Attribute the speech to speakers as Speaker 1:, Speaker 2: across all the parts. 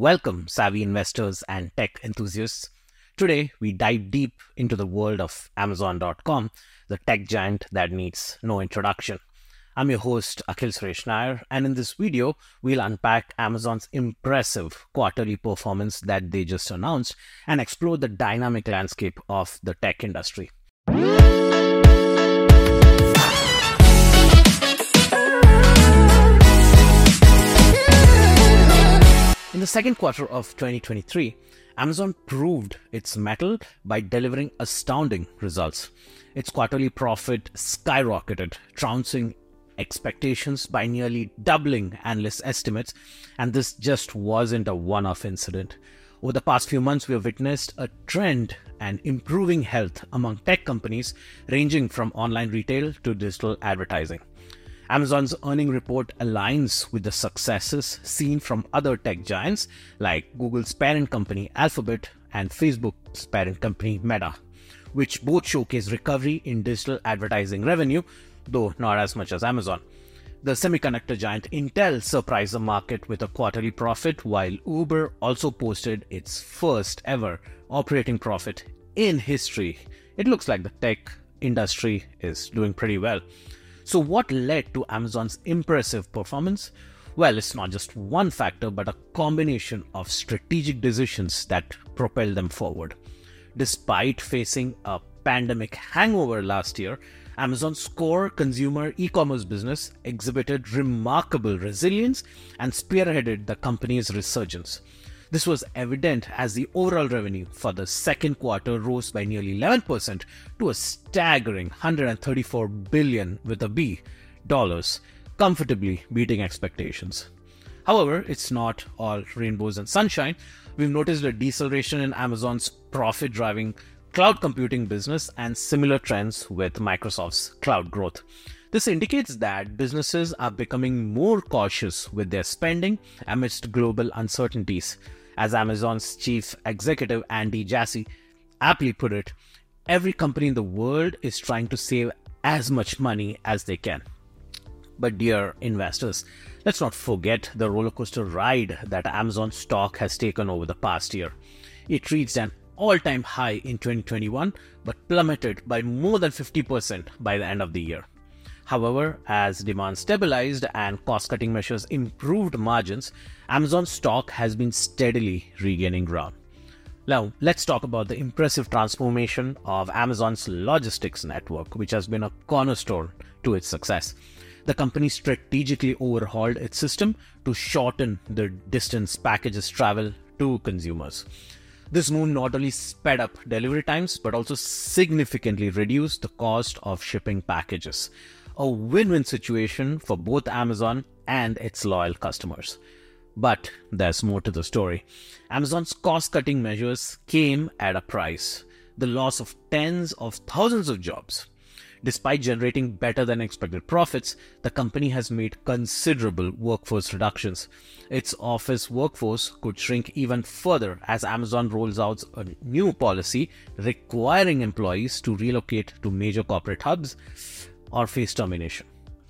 Speaker 1: Welcome, savvy investors and tech enthusiasts. Today, we dive deep into the world of Amazon.com, the tech giant that needs no introduction. I'm your host, Akhil Suresh Nair, and in this video, we'll unpack Amazon's impressive quarterly performance that they just announced and explore the dynamic landscape of the tech industry. Second quarter of 2023, Amazon proved its mettle by delivering astounding results. Its quarterly profit skyrocketed, trouncing expectations by nearly doubling analyst estimates, and this just wasn't a one off incident. Over the past few months, we have witnessed a trend and improving health among tech companies ranging from online retail to digital advertising. Amazon's earning report aligns with the successes seen from other tech giants like Google's parent company Alphabet and Facebook's parent company Meta, which both showcase recovery in digital advertising revenue, though not as much as Amazon. The semiconductor giant Intel surprised the market with a quarterly profit, while Uber also posted its first ever operating profit in history. It looks like the tech industry is doing pretty well. So, what led to Amazon's impressive performance? Well, it's not just one factor, but a combination of strategic decisions that propelled them forward. Despite facing a pandemic hangover last year, Amazon's core consumer e commerce business exhibited remarkable resilience and spearheaded the company's resurgence. This was evident as the overall revenue for the second quarter rose by nearly 11% to a staggering 134 billion with a B dollars, comfortably beating expectations. However, it's not all rainbows and sunshine. We've noticed a deceleration in Amazon's profit driving cloud computing business and similar trends with Microsoft's cloud growth. This indicates that businesses are becoming more cautious with their spending amidst global uncertainties. As Amazon's chief executive Andy Jassy aptly put it, every company in the world is trying to save as much money as they can. But, dear investors, let's not forget the rollercoaster ride that Amazon stock has taken over the past year. It reached an all time high in 2021 but plummeted by more than 50% by the end of the year. However, as demand stabilized and cost cutting measures improved margins, Amazon stock has been steadily regaining ground. Now, let's talk about the impressive transformation of Amazon's logistics network, which has been a cornerstone to its success. The company strategically overhauled its system to shorten the distance packages travel to consumers. This move not only sped up delivery times but also significantly reduced the cost of shipping packages a win win situation for both Amazon and its loyal customers. But there's more to the story. Amazon's cost cutting measures came at a price the loss of tens of thousands of jobs. Despite generating better than expected profits, the company has made considerable workforce reductions. Its office workforce could shrink even further as Amazon rolls out a new policy requiring employees to relocate to major corporate hubs or face termination.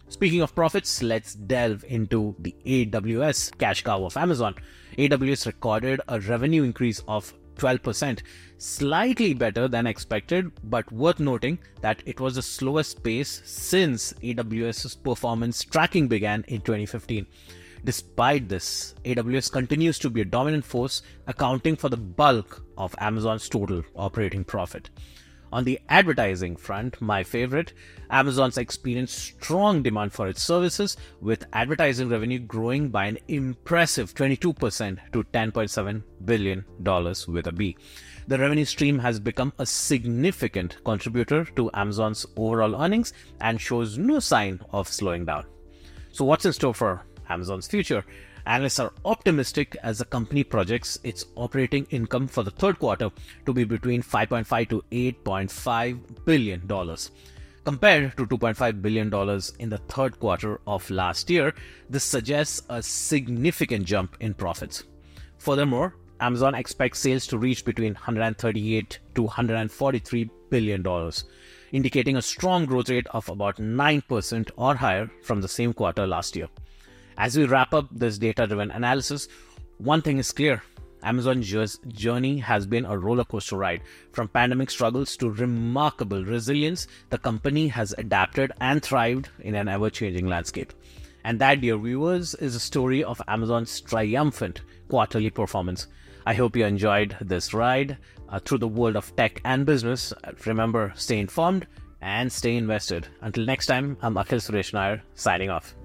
Speaker 1: Speaking of profits, let's delve into the AWS cash cow of Amazon. AWS recorded a revenue increase of 12%, slightly better than expected, but worth noting that it was the slowest pace since AWS's performance tracking began in 2015. Despite this, AWS continues to be a dominant force, accounting for the bulk of Amazon's total operating profit. On the advertising front, my favorite, Amazon's experienced strong demand for its services, with advertising revenue growing by an impressive 22% to $10.7 billion with a B. The revenue stream has become a significant contributor to Amazon's overall earnings and shows no sign of slowing down. So, what's in store for Amazon's future? Analysts are optimistic as the company projects its operating income for the third quarter to be between 5.5 to 8.5 billion dollars. Compared to $2.5 billion in the third quarter of last year, this suggests a significant jump in profits. Furthermore, Amazon expects sales to reach between 138 to 143 billion dollars, indicating a strong growth rate of about 9% or higher from the same quarter last year. As we wrap up this data driven analysis, One thing is clear Amazon's journey has been a roller coaster ride. From pandemic struggles to remarkable resilience, the company has adapted and thrived in an ever changing landscape. And that, dear viewers, is a story of Amazon's triumphant quarterly performance. I hope you enjoyed this ride uh, through the world of tech and business. Remember, stay informed and stay invested. Until next time, I'm Akhil Suresh Nair, signing off.